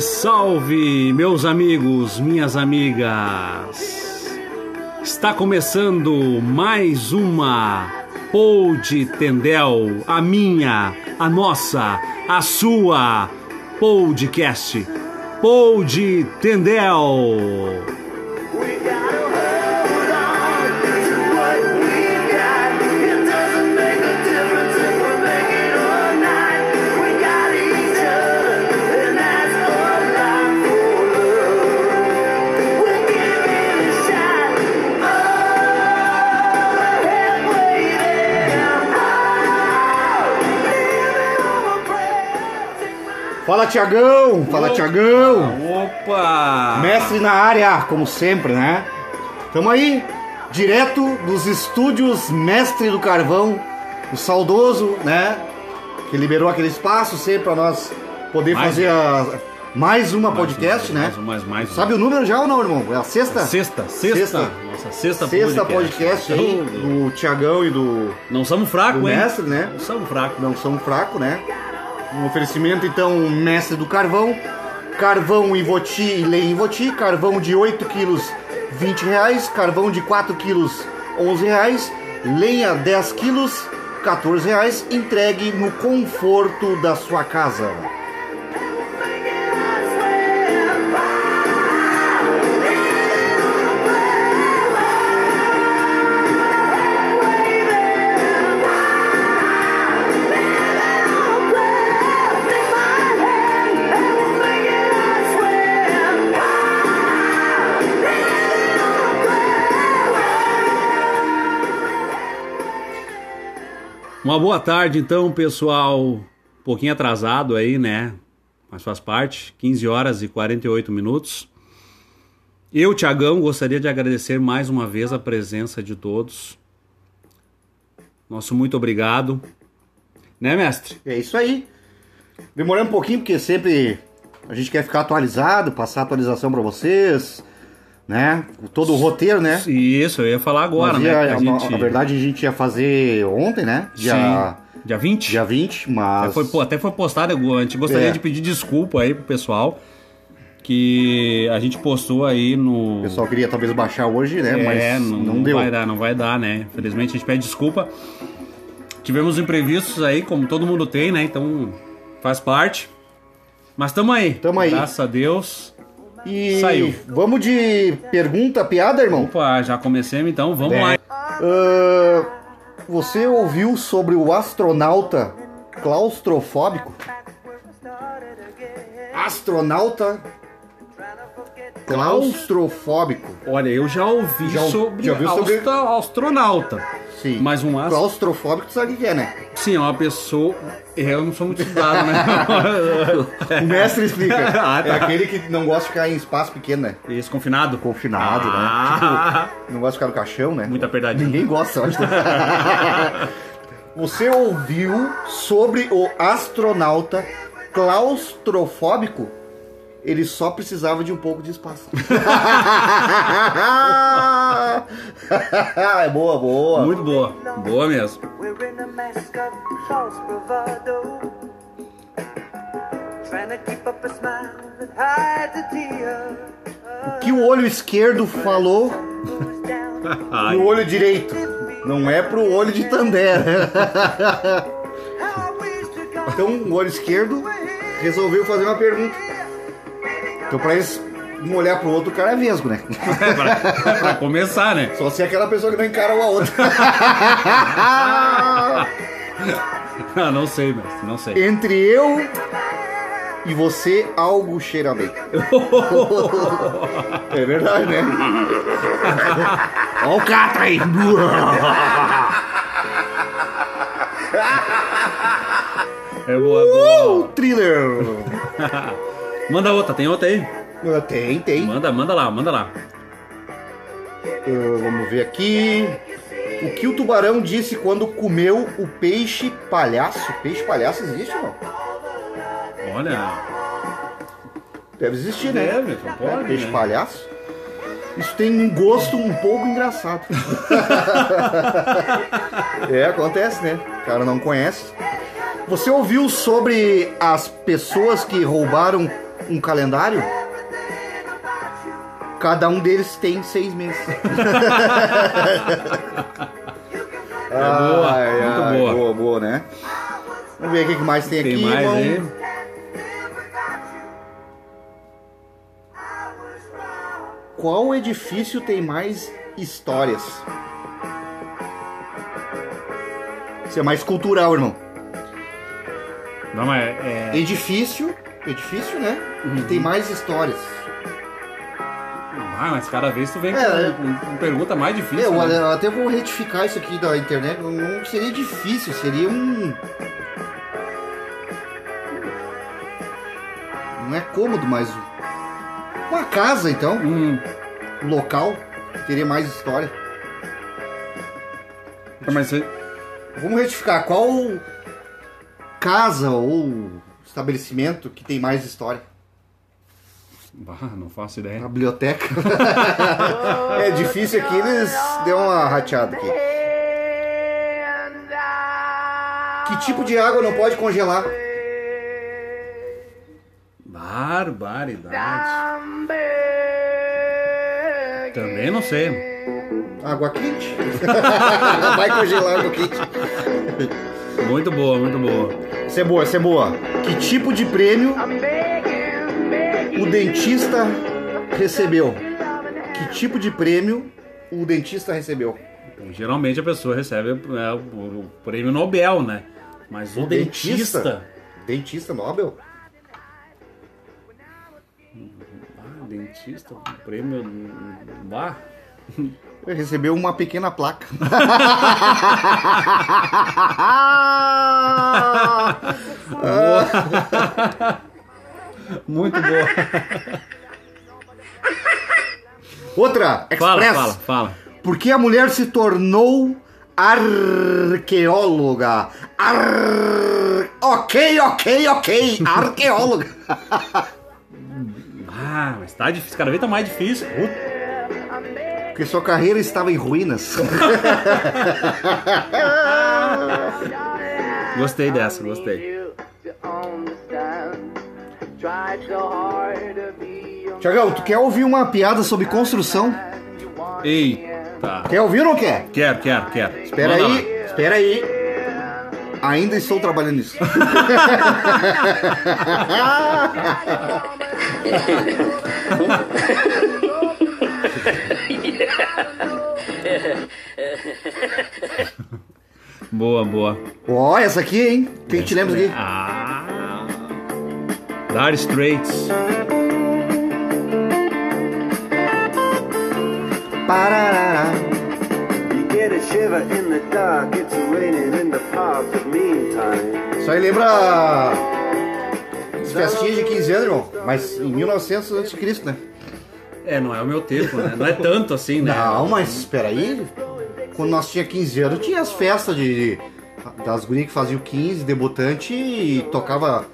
Salve, salve, meus amigos, minhas amigas. Está começando mais uma Pod Tendel, a minha, a nossa, a sua podcast. Pod Tendel. Fala Tiagão, fala Tiagão. Opa! Mestre na área, como sempre, né? Tamo aí, direto dos estúdios Mestre do Carvão, o saudoso, né? Que liberou aquele espaço sempre pra nós poder Mais fazer a- mais uma podcast, né? Mais, mais, mais. Sabe o número já ou não, irmão? É a sexta? Sexta, sexta. Sexta. Nossa, sexta, Sexta podcast aí, do Tiagão e do, Não somos fracos, hein? Mestre, né? Não somos fracos. não são fracos, né? Um oferecimento, então, mestre do carvão. Carvão em Voti e lenha em Voti. Carvão de 8 quilos, 20 reais. Carvão de 4 quilos, 11 reais. Lenha 10 quilos, 14 reais. Entregue no conforto da sua casa. Uma boa tarde, então, pessoal. Um pouquinho atrasado aí, né? Mas faz parte. 15 horas e 48 minutos. Eu, Tiagão, gostaria de agradecer mais uma vez a presença de todos. Nosso muito obrigado. Né, mestre? É isso aí. Demorando um pouquinho, porque sempre a gente quer ficar atualizado, passar atualização para vocês, né? Todo o roteiro, né? Isso, eu ia falar agora, né? ia- que a, gente... Na verdade, a gente ia fazer ontem, né? Dia, Sim. Dia 20? dia 20, mas. Até foi, até foi postado, a gente gostaria É. de pedir desculpa aí pro pessoal que a gente postou aí no. O pessoal queria talvez baixar hoje, né? É, mas não, não, não deu. vai dar, não vai dar, né? Infelizmente a gente pede desculpa. Tivemos imprevistos aí, como todo mundo tem, né? Então faz parte. Mas tamo aí. Tamo aí. Graças a Deus. E Saiu. vamos de pergunta, piada, irmão? Opa, já comecemos então, vamos É. lá. Ah, você ouviu sobre o astronauta claustrofóbico? Astronauta claustrofóbico. Olha, eu já ouvi Já sobre, já ouviu sobre- astronauta. Sim. Mas um astro. Claustrofóbico, tu sabe o que é, né? Sim, é uma pessoa. Eu não sou muito estudado, né? O mestre explica. Ah, tá. É aquele que não gosta de ficar em espaço pequeno, né? Isso, confinado. Confinado, Ah. né? Tipo, não gosta de ficar no caixão, né? Muita apertadinha. Ninguém gosta, eu acho. Você ouviu sobre o astronauta claustrofóbico? Ele só precisava de um pouco de espaço. é boa, boa. Muito boa. Boa mesmo. O que o olho esquerdo falou no olho direito? Não é pro olho de to God Então o olho esquerdo resolveu fazer uma pergunta. Então pra eles um olhar pro outro, o cara é vesgo, né? pra, pra começar, né? Só se é aquela pessoa que não encara uma outra. Ah, não sei, mestre, não sei. Entre eu e você, algo cheira bem. É verdade, né? Olha o catra aí. É boa, boa. Uh, thriller. Manda outra, tem outra aí? Tem, tem. Manda, manda lá, manda lá. Vamos ver aqui. O que o tubarão disse quando comeu o peixe palhaço? Peixe palhaço existe não? Olha. Deve existir, né? Deve, só pode, É, peixe né? palhaço. Isso tem um gosto um pouco engraçado. é, acontece, né? O cara não conhece. Você ouviu sobre as pessoas que roubaram um calendário? Cada um deles tem seis meses. É boa, muito boa. boa, boa, né? Vamos ver o que mais tem, Tem aqui. mais vamos-? Qual edifício tem mais histórias? Isso é mais cultural, irmão. Não, é. é... Edifício, edifício, né? Uhum. Que tem mais histórias. Ah, mas cada vez tu vem com, É, com- com pergunta mais difícil. Eu, né? eu até vou retificar isso aqui da internet. Não- seria difícil, seria um. Não é cômodo, mas. Uma casa, então. Um local. que Teria mais história. mas Vamos retificar. Qual casa ou estabelecimento que tem mais história? Bah, não faço ideia. A biblioteca. é difícil aqui, eles deu uma rateada aqui. Que tipo de água não pode congelar? Barbaridade. Também não sei. Água quente. Vai congelar água quente. Muito boa, muito boa. Essa é boa, essa é boa. Que tipo de prêmio o dentista recebeu? Que tipo de prêmio o dentista recebeu? Geralmente a pessoa recebe é, o, o prêmio Nobel, né? Mas o, dentista. dentista? Dentista Nobel? Ah, dentista, o prêmio. Bah. Recebeu uma pequena placa. Muito boa. Outra, Fala, Express. fala, fala. Por que a mulher se tornou arqueóloga? Ar... Ok, ok, ok. Arqueóloga. Ah, mas tá difícil. Cada vez tá mais difícil. Porque sua carreira estava em ruínas. Gostei dessa, gostei. Tiagão, tu quer ouvir uma piada sobre construção? Eita. Quer ouvir ou não quer? Quero, quero, quero. Espera Manda aí, espera aí. Ainda estou trabalhando nisso. Boa, boa. Ó, essa aqui, hein? Quem te lembra aqui? Ah. Dire Straits. Parará. You get me shiver in the dark. It's raining in the park. But meantime, Isso aí lembra as festinhas de 15 anos, irmão. Mas em 1900 a.C., né? É, não é o meu tempo, né? Não é tanto assim, né? Não, mas espera aí. Quando nós tinha 15 anos, tinha as festas de das gurias que faziam 15, debutante e tocava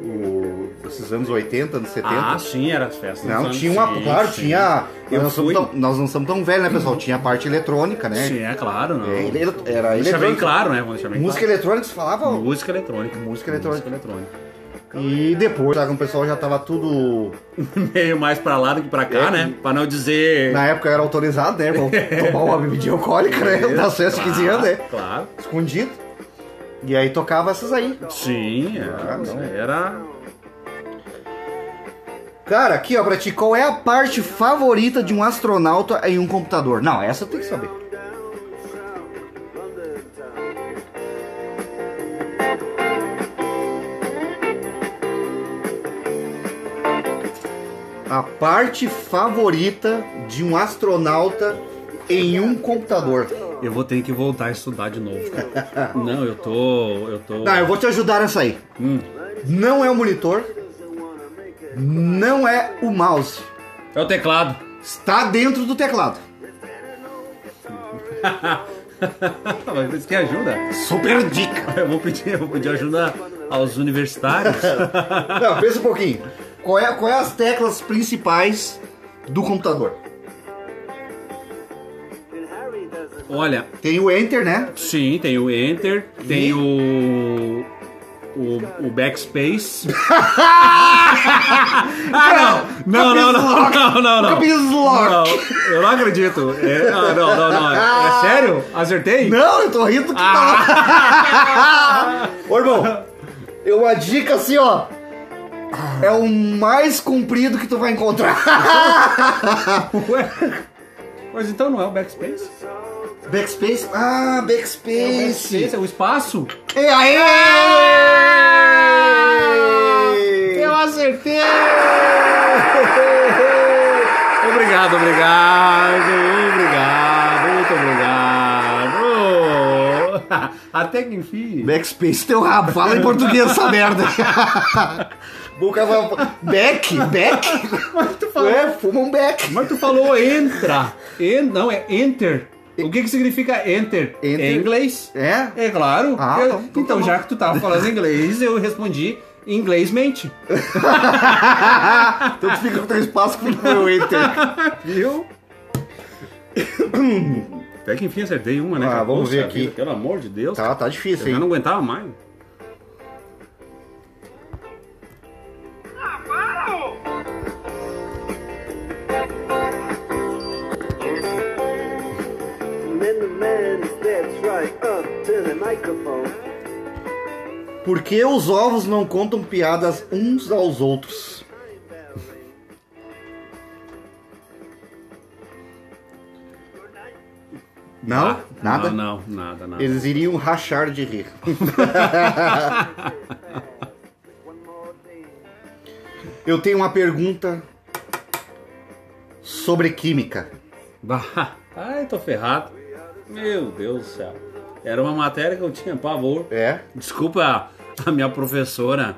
o, esses anos 80, anos 70. Ah, sim, era as festas. Não, tinha uma. sim, claro, sim. tinha. Eu nós, não somos fui. tão, nós não somos tão velhos, né, pessoal? Tinha a parte eletrônica, né? Sim, é claro, não. É, ele- era Deixa bem claro, né? Deixar bem Música claro. eletrônica se falava. Música eletrônica. Música eletrônica. Música eletrônica. E depois, sabe, o pessoal já tava tudo. Meio mais pra lá do que pra cá, É. né? Pra não dizer. Na época era autorizado, né, irmão? Tomar uma bebidinha alcoólica, né? Das festas de 15 anos, né? Claro. Escondido. E aí tocava essas aí. Sim, era. Ah, não. era... Cara, aqui ó, pra ti, qual é a parte favorita de um astronauta em um computador? Não, essa tem que saber. A parte favorita de um astronauta em um computador. Eu vou ter que voltar a estudar de novo. cara. não, eu tô. Eu tô. Tá, eu vou te ajudar nessa aí. Hum. Não é o monitor, não é o mouse. É o teclado. Está dentro do teclado. Mas Isso que ajuda. Super dica. Eu vou pedir, eu vou pedir ajuda aos universitários. Não, pensa um pouquinho. Qual é, qual é as teclas principais do computador? Olha, Tem o Enter, né? sim, tem o Enter, tem o. O, o Backspace. ah, não! Não, não, não, não, não, não. Lock. Não, eu não acredito. É, ah, não, não, não. É, é sério? Acertei? Não, eu tô rindo que Ah. tá. Ô, irmão, uma dica assim, ó. É o mais comprido que tu vai encontrar. Ué? Mas então não é o Backspace? Backspace? Ah, Backspace. Backspace é o espaço? E aí? Eu acertei! Obrigado, obrigado, obrigado, muito obrigado. Até que enfim. Backspace teu rabo, fala em português essa merda. Boca vai- Back, back. Mas tu falou, É, fuma um back. mas tu falou entra. En, não, é enter. O que que significa enter? Enter. É inglês. É? É claro. Ah, Eu- então- então então, tá já que tu tava falando inglês, eu respondi inglêsmente. Então tu fica com teu espaço foi o enter. Viu? Até que enfim acertei uma, né? Ah, cara? vamos Poxa ver aqui. vida, pelo amor de Deus. Tá, tá difícil, Eu já não hein? aguentava mais. Por que os ovos não contam piadas uns aos outros? Não? Ah, nada? Não, não, nada, nada. Eles iriam rachar de rir. Eu tenho uma pergunta sobre química. Bah, Ai, tô ferrado. Meu Deus do céu. Era uma matéria que eu tinha pavor. É? Desculpa a, minha professora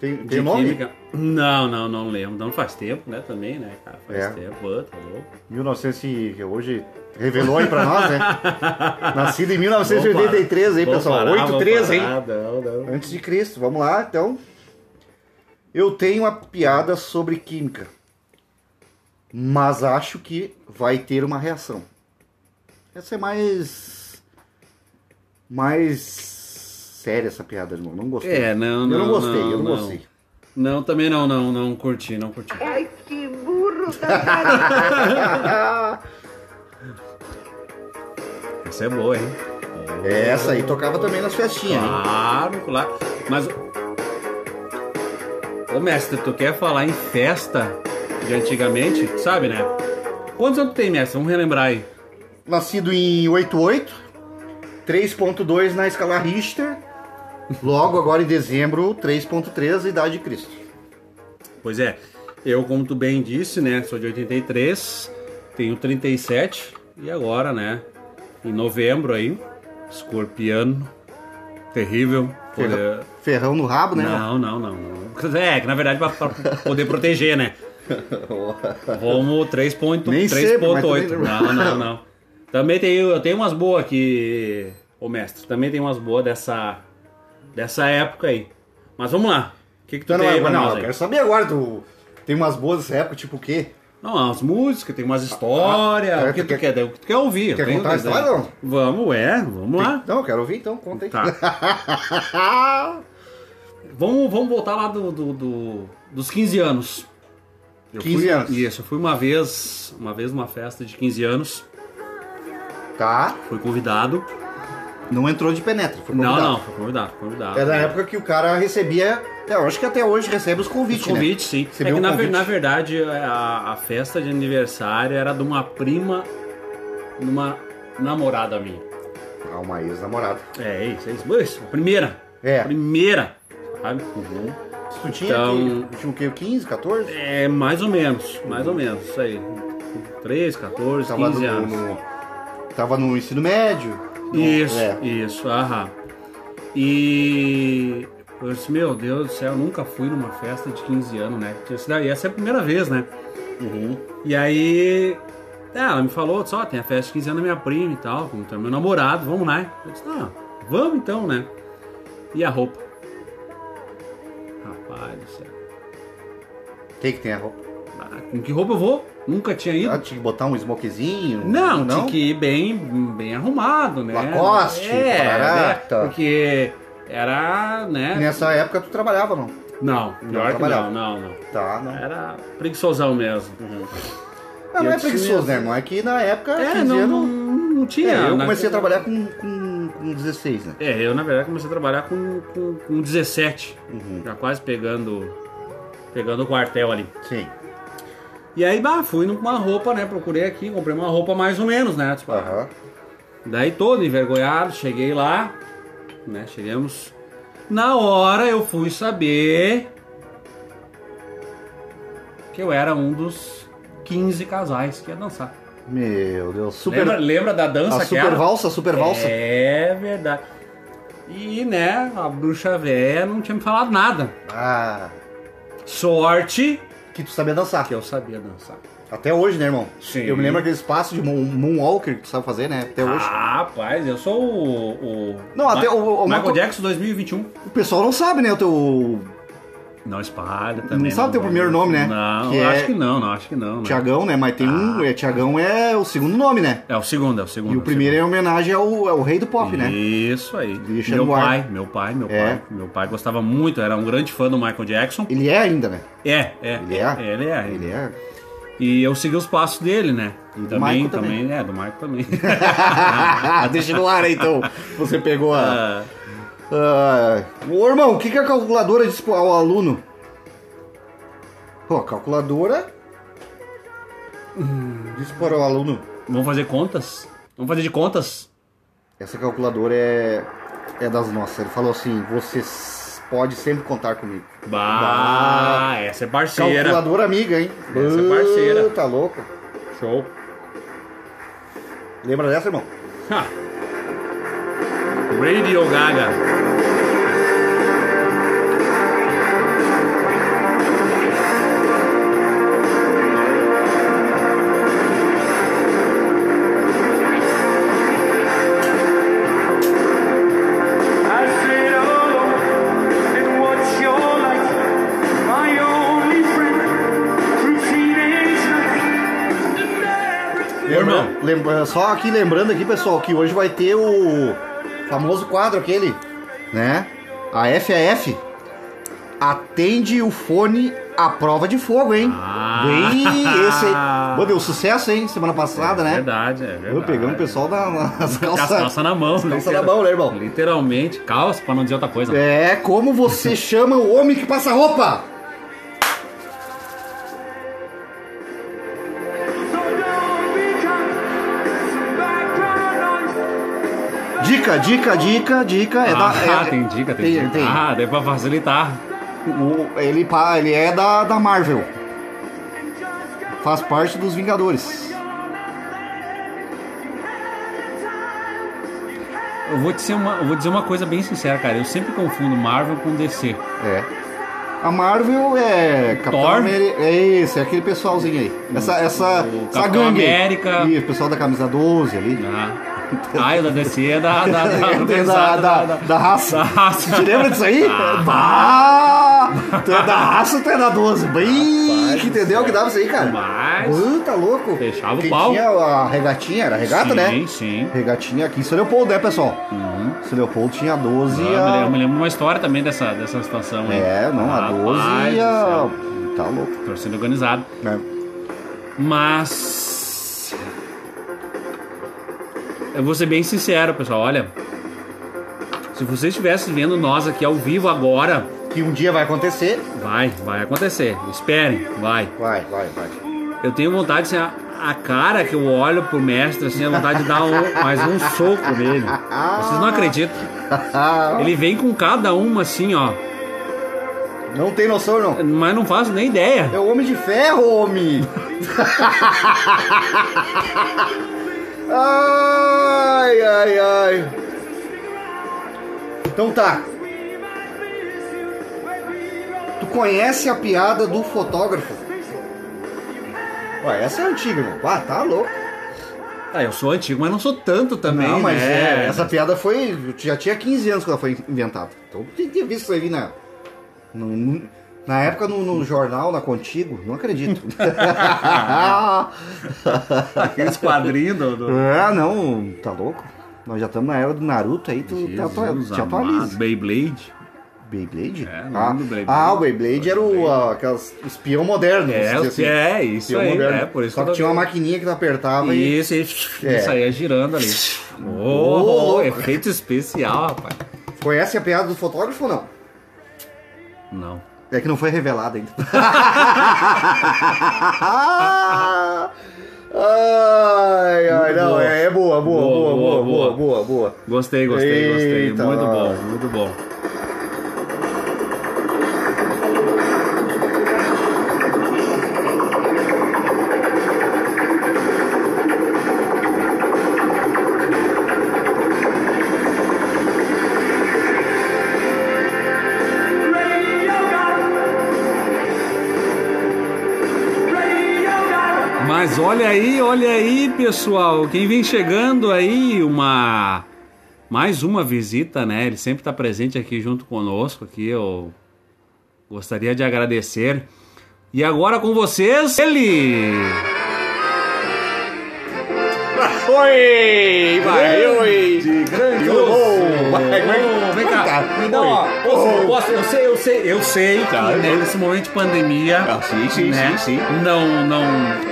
Tem, de tem nome? química. Não, não, não lembro. Não faz tempo, né? Também, né, cara? Faz É. tempo. Pô, tá louco. 1900 e hoje revelou aí pra nós, né? Nascido em 1983 aí, pessoal. parar, 83, vou hein? Não, não. Antes de Cristo. Vamos lá, então. Eu tenho uma piada sobre química. Mas acho que vai ter uma reação. Essa é mais. Mais séria essa piada, irmão. Não gostei. É, não, Eu não. não gostei, eu não, não. gostei. Não, também não, não, não curti, não curti. Ai, que burro, tá Essa é boa, hein? Essa aí tocava também nas festinhas, hein? Claro, claro. Mas. Ô mestre, tu quer falar em festa de antigamente? Sabe, né? Quantos anos tu tem, mestre? Vamos relembrar aí. Nascido em 88, 3.2 na escala Richter. Logo agora em dezembro, 3.3, idade de Cristo. Pois é, eu, como tu bem disse, né? Sou de 83, tenho 37 e agora, né? em novembro aí. Escorpiano. Terrível. Poder- Ferrão, ferrão no rabo, né? Não, não, não, não. É, que na verdade pra, pra poder proteger, né? Vamos 3.8. Nem sempre, mas também 3.8. não. Não, não, não. Também tenho, eu tenho umas boas aqui, ô mestre. Também tem umas boas dessa, dessa época aí. Mas vamos lá. O que, que tu Não, não, tem aí não, pra não, nós eu aí? quero saber agora, tu tem umas boas dessa época, tipo o quê? Não, as músicas, tem umas histórias. Ah, o que tu quer- quer, tu quer ouvir? Quer contar a história, não? Vamos, é, vamos lá. Não, eu quero ouvir então, conta aí. Tá. Vamos, vamos voltar lá do, do- do- dos 15 anos. Eu 15 fui, anos. Isso, eu fui uma vez, uma vez numa festa de 15 anos, tá, fui convidado. não entrou de penetra, foi Não, convidado. não, fui convidado, fui convidado. É da época que o cara recebia, é, eu acho que até hoje recebe os Os convites, convites, sim. né? Você é que um na, convite? na verdade a, a festa de aniversário era de uma prima, de uma namorada minha. Ah, uma ex-namorada. É isso, é isso. Isso, a primeira. É. Primeira. Sabe? Tu tinha, Então- que, tinha o quê? 15, 14? É, mais ou menos, mais ou menos, isso aí. 13, 14, Tava 15 no, anos. no- tava no ensino médio. Isso, É. isso, aham. E eu disse, meu Deus do céu, eu nunca fui numa festa de 15 anos, né? Essa daí essa é a primeira vez, né? Uhum. E aí é, ela me falou, só tem a festa de 15 anos da minha prima e tal, como tem meu namorado, vamos lá. Eu disse, ah, vamos então, né? E a roupa? Rapaz do céu. Quem que tem a roupa? Com que roupa eu vou? Nunca tinha ido. Ah, tinha que botar um smokezinho? Não, tinha que ir bem, bem arrumado, né? Lacoste, é, parará, né? Porque era, né? Nessa época tu trabalhava, não? Não, pior que trabalhava. não, não, não. Tá, não. Era preguiçosão mesmo. Não, não Eu é preguiçoso, né, irmão? É que na época, É, 15 não, não, anos... não tinha. É, eu na- comecei a trabalhar com, com, com 16, né? É, eu na verdade comecei a trabalhar com, com, com 17. Uhum. Já quase pegando, pegando o quartel ali. Sim. E aí, bah, fui numa roupa, né? Procurei aqui, comprei uma roupa mais ou menos, né? Tipo, Aham. Daí todo envergonhado, cheguei lá, né? Chegamos. Na hora eu fui saber que eu era um dos 15 casais que ia dançar. Meu Deus. Super... Lembra, lembra da dança A que super valsa, super valsa. É verdade. E, né, a bruxa velha não tinha me falado nada. Ah, Sorte que tu sabia dançar. que eu sabia dançar. Até hoje, né, irmão? Sim. Eu me lembro aquele espaço de moon- Moonwalker que tu sabe fazer, né? Até hoje. Ah, rapaz, eu sou o. o Não, até o- o Michael- Jackson 2021. O pessoal não sabe, né, o teu Não espalha também. sabe teu vamos. primeiro nome, né? Não, Que acho é- que não, não, acho que não. né? Tiagão, né? Mas tem um... Ah. É, Tiagão é o segundo nome, né? É o segundo, é o segundo. E o primeiro é em homenagem ao, ao rei do pop, né? Isso aí. Richard Meu pai, meu pai, meu É. pai. Meu pai gostava muito, era um grande fã do Michael Jackson. Ele é ainda, né? É, é. Ele é? Ele é. Ele é. E eu segui os passos dele, né? E do também, Michael também. É, do Michael também. Deixa no ar aí, então. Você pegou a... Ah, Ah, ô irmão, o que, que a calculadora diz ao aluno? Pô, a calculadora diz para o aluno. vamos fazer contas? Vamos fazer de contas? Essa calculadora é, é das nossas. Ele falou assim: você s- pode sempre contar comigo. Bah, essa é parceira. Calculadora amiga, hein? Essa é parceira. Tá louco? Show. Lembra dessa, irmão? Ha. Radio Gaga. Lembra, só aqui lembrando aqui, pessoal, que hoje vai ter o famoso quadro aquele, né? A FAF atende o fone à prova de fogo, hein? Ah. Bem esse aí. Pô, deu sucesso, hein? Semana passada, né? Verdade, é verdade. Eu pegando o pessoal da- nas Com as calças. calças na mão. Calça na literal- mão, né, irmão? Literalmente, calça, pra não dizer outra coisa. É como você chama o homem que passa roupa? Dica, dica, dica, dica. É da, ah, é- tem dica, tem, tem- dica. tem. Ah, deu pra facilitar. o- ele, ele é da, da Marvel. Faz parte dos Vingadores. eu vou, dizer uma, vou dizer uma coisa bem sincera, cara. Eu sempre confundo Marvel com DC. É. A Marvel é. Capitão Thor? Ameri- É esse, é aquele pessoalzinho aí. Essa, essa, essa Capitão gangue. América. Isso, o pessoal da camisa 12 ali. Ah, ah da DC é da, da, da, É, da, raça. raça. Te lembra disso aí? Ah. Bah! Tu é da raça, tu é da 12. Bem, que entendeu que dava isso aí, cara? Mas- tá louco. Fechava o pau. tinha a regatinha, era regata, sim, né? Sim, Regatinha aqui em São Leopoldo, né, pessoal? Uhum. São Leopoldo tinha a 12 Eu e me, a... lembro, eu me lembro uma história também dessa, dessa situação aí. É, não, a 12 Rapaz e a... Tá louco. Torcida organizada. né? Mas. Eu vou ser bem sincero, pessoal. Olha. Se vocês estivessem vendo nós aqui ao vivo agora, Que um dia vai acontecer. vai, vai acontecer. Esperem, vai. Vai, vai, vai. Eu tenho vontade, assim, a, a cara que eu olho pro mestre, assim, a vontade de dar um, mais um soco nele. Vocês não acreditam. Ele vem com cada uma assim, ó. Não tem noção, não. Mas não faço nem ideia. É o Homem de Ferro, homem! ai, ai, ai. Então tá. Tu conhece a piada do fotógrafo? Ué, essa é antiga, irmão. Ah, tá louco. Ah, eu sou antigo, mas não sou tanto também, não, mas né? é, essa piada foi. Já tinha 15 anos que ela foi inventada. Então tem que ter visto isso aí na. no- no- na época no, no jornal, na Contigo, não acredito. Aqueles quadrinhos do... do... Ah, não, tá louco? Nós já estamos na era do Naruto aí, tu tá Jesus te atualiza. Beyblade. Beyblade? É, o ah, Beyblade. ah, o Beyblade era o ah, aquelas espião moderno. É, dizer é, isso Espião aí, moderno. é, por isso Só que que tinha uma maquininha que tu apertava e. Isso, e É. saía girando ali. Oh, louco. efeito especial, rapaz. Essa a piada do fotógrafo ou não? Não. É que não foi revelada ainda. ai, ai, não, Boa. é, é boa, boa, boa, boa, boa, boa, boa. Gostei, gostei, gostei. Eita, Muito bom, muito bom. Mas olha aí, olha aí, pessoal. Quem vem chegando aí, uma. Mais uma visita, né? Ele sempre está presente aqui junto conosco. Aqui eu gostaria de agradecer. E agora com vocês, ele. Oi! Vai, oi! grande bom? Vai, vai. Ô, Vem uma. Oi. Posso, posso- eu sei, eu sei, eu sei Tá, que né, nesse momento de pandemia. Ah, sim, sim, né, sim, sim. Não, não,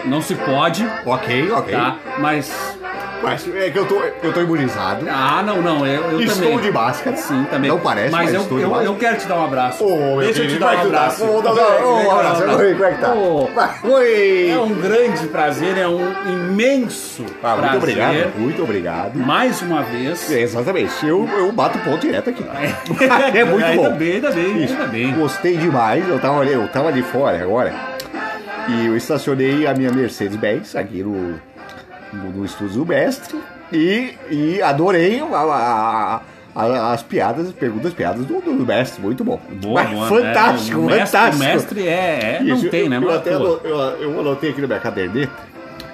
não se pode, Ok, ok. tá? Mas. Mas é que eu tô, eu tô imunizado. Ah, não, não, eu, eu estou também. de máscara. Sim, também. Não parece, mas, eu, estou de eu, máscara. eu quero te dar um abraço. Meu Deixa eu te dar um abraço. Ô, um abraço. Oi, como é que tá? Vai, Oi! É um grande prazer, é um imenso Ah, muito prazer. obrigado, muito obrigado. Mais uma vez. É, exatamente, eu, eu bato ponto direto aqui. É muito ainda bom. bem, ainda bem, ainda bem. Gostei demais, eu tava, eu tava ali fora agora. E eu estacionei a minha Mercedes-Benz aqui no, no, no estúdio do mestre. E, e adorei a- a- a- as piadas, as perguntas, piadas do, do mestre. Muito bom. Boa, boa, fantástico, né? O mestre- fantástico. O mestre é, é não Isso, tem, eu, né? Eu, Mas, até eu, eu anotei aqui na minha caderneta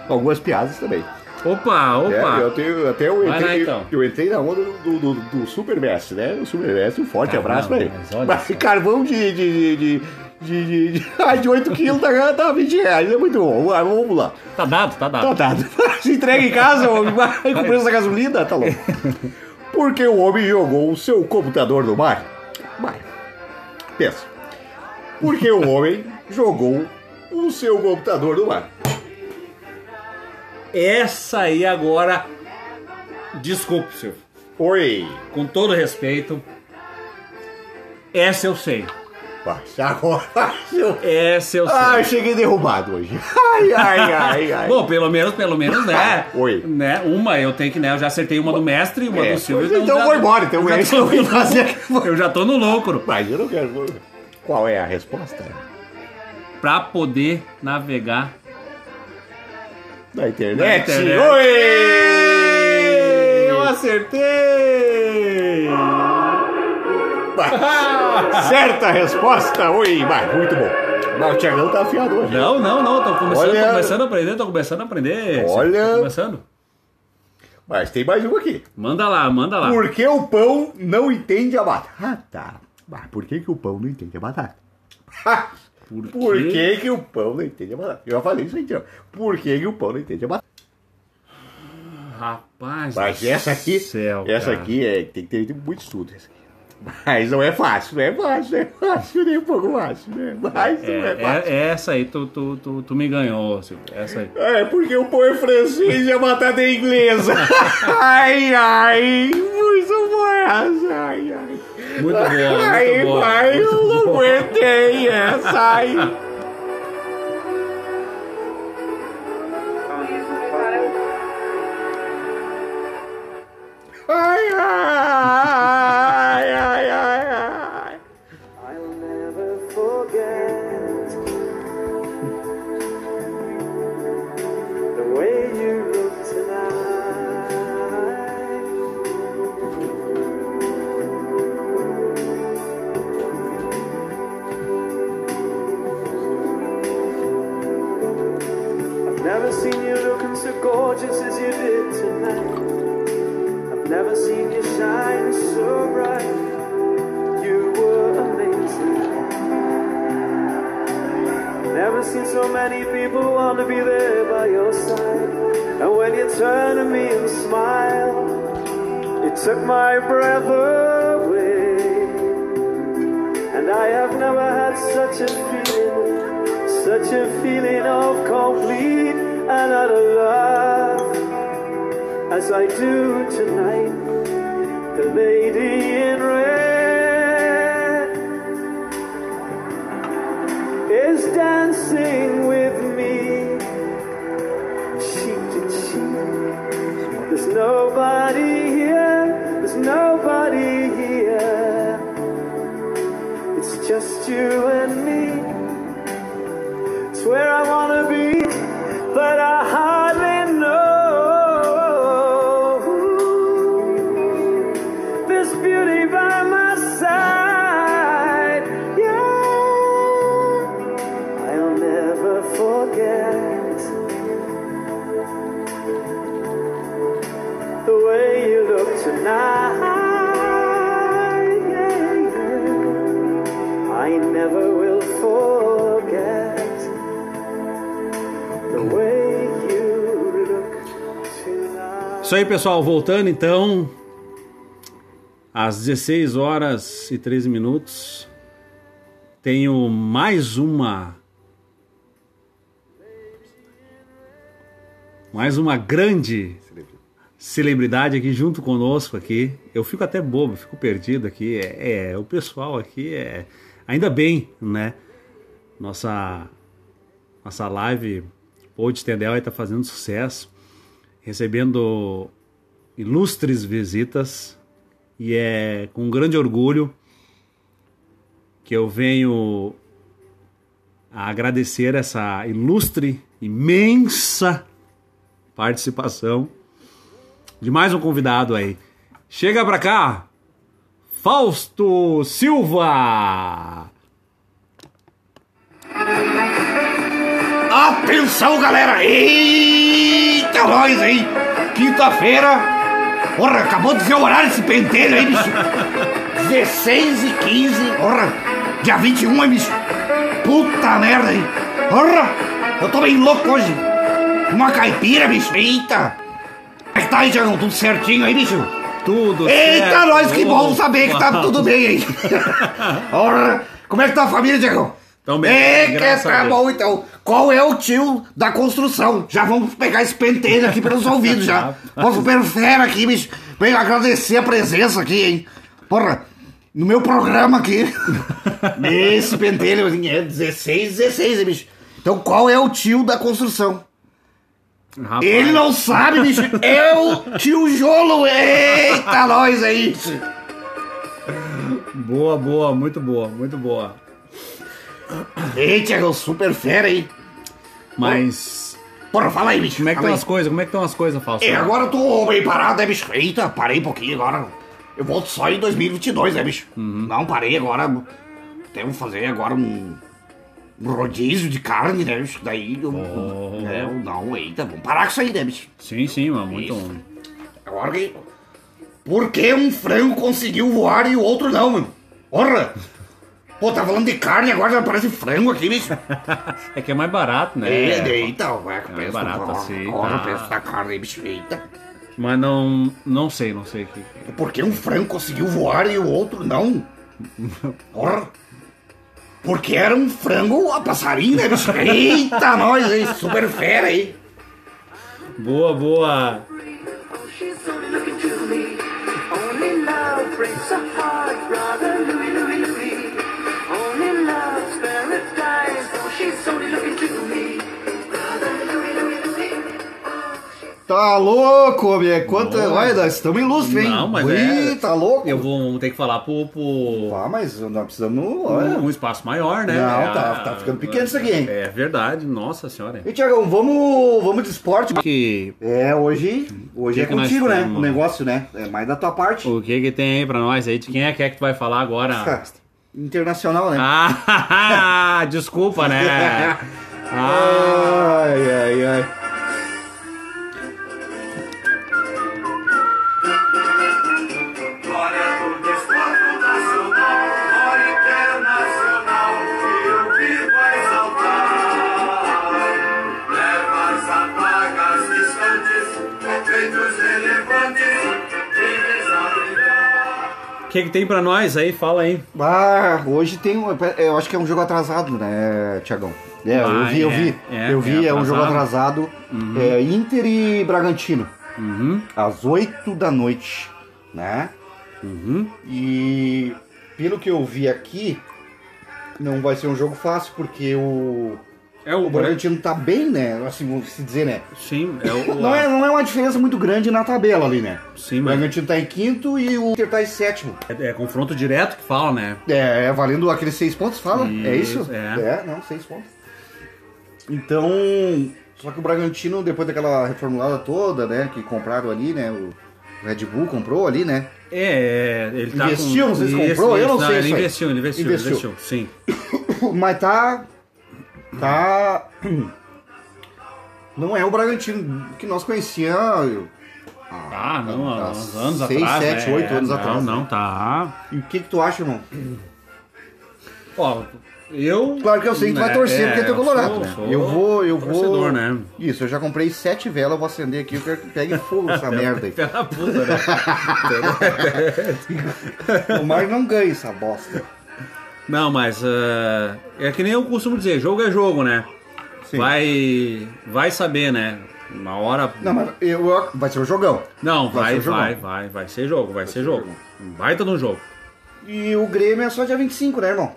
algumas piadas também. Opa, opa. É, eu tenho, até eu entrei, lá, então. eu entrei na onda do, do, do Super Mestre, né? O Super Mestre, um forte Caramba, abraço pra ele. mas Mas carvão de. de, de, de, de, de, de, ai, de 8 quilos tá, tá 20 reais, é muito bom. Vamos lá. Tá dado, tá dado. Tá dado. Se entrega em casa, homem, vai com preço da gasolina, tá louco. Porque o homem jogou o seu computador no mar? Vai. Pensa. Porque o homem jogou o seu computador no mar. Essa aí agora. Desculpe, Silvio. Oi. Com todo respeito. Essa eu sei. Vai, agora. seu- Essa eu sei. Ai, cheguei derrubado hoje. Ai, ai, ai, ai. Bom, pelo menos, pelo menos, né? Oi. Né? Uma eu tenho que, né? Eu já acertei uma do mestre e uma É, do Silvio. pois então já- vou embora, então eu é isso que eu fazer. Eu já tô no lucro. Mas eu não quero. Qual é a resposta? Pra poder navegar. Na internet. Na internet. Oi! Eu Acertei! Certa resposta! Oi, vai, muito bom. Mas o Tiagão tá afiado hoje. Não, não, não. Tô começando, Olha- tô começando a aprender, tô começando a aprender. Olha- Tô começando. Mas tem mais um aqui. Manda lá, manda lá. Por que o pão não entende a batata? Mas por que, que o pão não entende a batata? Por Por que, que o pão não entende a batata? Eu já falei isso aí, Tiagão. Por que, que o pão não entende a batata? Rapaz. Mas essa aqui, céu, essa cara. aqui é, tem que ter muito estudo. Essa aqui. Mas não é fácil, não é fácil, não é fácil, nem um pouco fácil, né? Mas não é É, fácil. é, é essa aí, tu, tu, tu, tu me ganhou, Silvio. Essa aí. É, porque o pão é francês e a batata é inglesa. ai, ai, muito boa essa, ai, ai. Muito boa, muito ai, boa, ai, eu não aguentei essa. Ai, Isso aí, pessoal. Voltando então. Às 16 horas e 13 minutos. Tenho mais uma. Mais uma grande celebridade aqui junto conosco aqui. Eu fico até bobo, fico perdido aqui. É, é, o pessoal aqui é ainda bem, né? Nossa nossa live Pod Tendel aí tá fazendo sucesso, recebendo ilustres visitas e é com grande orgulho que eu venho a agradecer essa ilustre, imensa participação de mais um convidado aí. Chega pra cá, Fausto Silva! Atenção, galera! Eita, nós, hein? Quinta-feira. Porra, acabou de dizer o horário desse pentelho aí, bicho. 16 e 15. Porra, dia 21, hein, bicho? Puta merda, hein? Porra, eu tô bem louco hoje. Uma caipira, bicho. Eita. Como é que tá aí, Tiagão? Tudo certinho aí, bicho? Tudo Eita, certo. nós, que bom saber que tá tudo bem aí. Porra, como é que tá a família, Tiagão? Tão bem, É, que graças a tá bom então. Qual é o tio da construção? Já vamos pegar esse pentelho aqui pelos ouvidos já. Super fera aqui, bicho. Venho agradecer a presença aqui, hein. Porra, no meu programa aqui. Esse pentelho assim, é 16, 16, hein, bicho. Então qual é o tio da construção? Rapaz, Ele não sabe, bicho. É o tio Jolo. Eita, nós aí. Boa, boa, muito boa, muito boa. Eita, é super fera, hein. Mas Porra, fala aí, bicho. Como é que estão as coisas? Como é que estão as coisas, Fausto? É, agora eu tô bem parado, né, bicho? Eita, parei um pouquinho agora. Eu volto só em 2022, né, bicho? Uhum. Não, parei agora. Devo fazer agora um, um rodízio de carne, né, bicho? Daí eu. Oh. É, eu não, eita, vamos parar com isso aí, né, bicho? Sim, sim, mano, muito... Isso. Agora que. Por que um frango conseguiu voar e o outro não, mano? Porra! Pô, tá falando de carne, agora já parece frango aqui, bicho. É que é mais barato, né? É, eita, vai que É preço. barato assim, Olha o preço da carne, bicho. Eita. Mas não, não sei, não sei. o que- Por que um frango conseguiu voar e o outro não? Porra! Porque era um frango a passarinho, né, bicho? Eita, nós, hein? Super fera aí. Boa, boa. Tá louco, minha. Quanto. Olha, nós estamos ilustres, hein? Não, mas Ui, é- tá louco? Eu vou ter que falar pro... pro... Ah, mas nós precisamos. Olha. Um espaço maior, né? Não, tá- Ah, tá ficando pequeno isso aqui, hein? É verdade, nossa senhora. E, Tiagão, vamos, vamos de esporte? Que, É, hoje, hoje Que é que contigo, né? temos? O negócio, né? É mais da tua parte. o que que tem aí pra nós aí? De quem é que é que tu vai falar agora? Internacional, né? Ah, desculpa, né? Ai, ai, ai. Que que tem pra nós aí? Fala aí. Ah, hoje tem um. Eu acho que é um jogo atrasado, né, Tiagão? É, eu Ah, vi, eu é, vi. é, eu vi, é é, um jogo atrasado. atrasado. É, Inter e Bragantino. Uhum, Às 8 da noite, né? uhum. E pelo que eu vi aqui, não vai ser um jogo fácil, porque o, É o o Bragantino tá bem, né? Assim, vamos se dizer, né? Sim, é o. Não é, não é uma diferença muito grande na tabela ali, né? Sim, O Bragantino tá em quinto e o Inter tá em sétimo. é, é confronto direto que fala, né? É, é valendo aqueles seis pontos, fala? é isso? Isso, é. não, seis pontos. Então, só que o Bragantino, depois daquela reformulada toda, né, que compraram ali, né, o Red Bull comprou ali, né, É, ele tá Investiu, com... não sei se comprou, eu isso, não sei Ele investiu, ele investiu, Investiu. investiu, sim. mas tá, tá, não é o Bragantino que nós conhecíamos Ah, não, há uns anos seis, atrás. sete, né? oito anos não, atrás, Não, né? tá. E o que que tu acha, irmão? Ó, eu. Claro que eu sei que tu vai né, torcer porque tu é eu colorado, sou- né? sou eu vou, eu vou... torcedor, né? Isso, eu já comprei sete velas, eu vou acender aqui, eu quero que pegue fogo essa merda aí. Pé da puta, né? Tomara que não ganhe essa bosta. Não, mas ah, é que nem eu costumo dizer, jogo é jogo, né? Sim. Vai, vai saber, né? Uma hora. Não, mas eu, vai ser um jogão. Não, Vai vai, ser jogão. vai, vai, vai ser jogo, vai, ser jogo. Um Baita no jogo. E o Grêmio é só dia 25, né, irmão?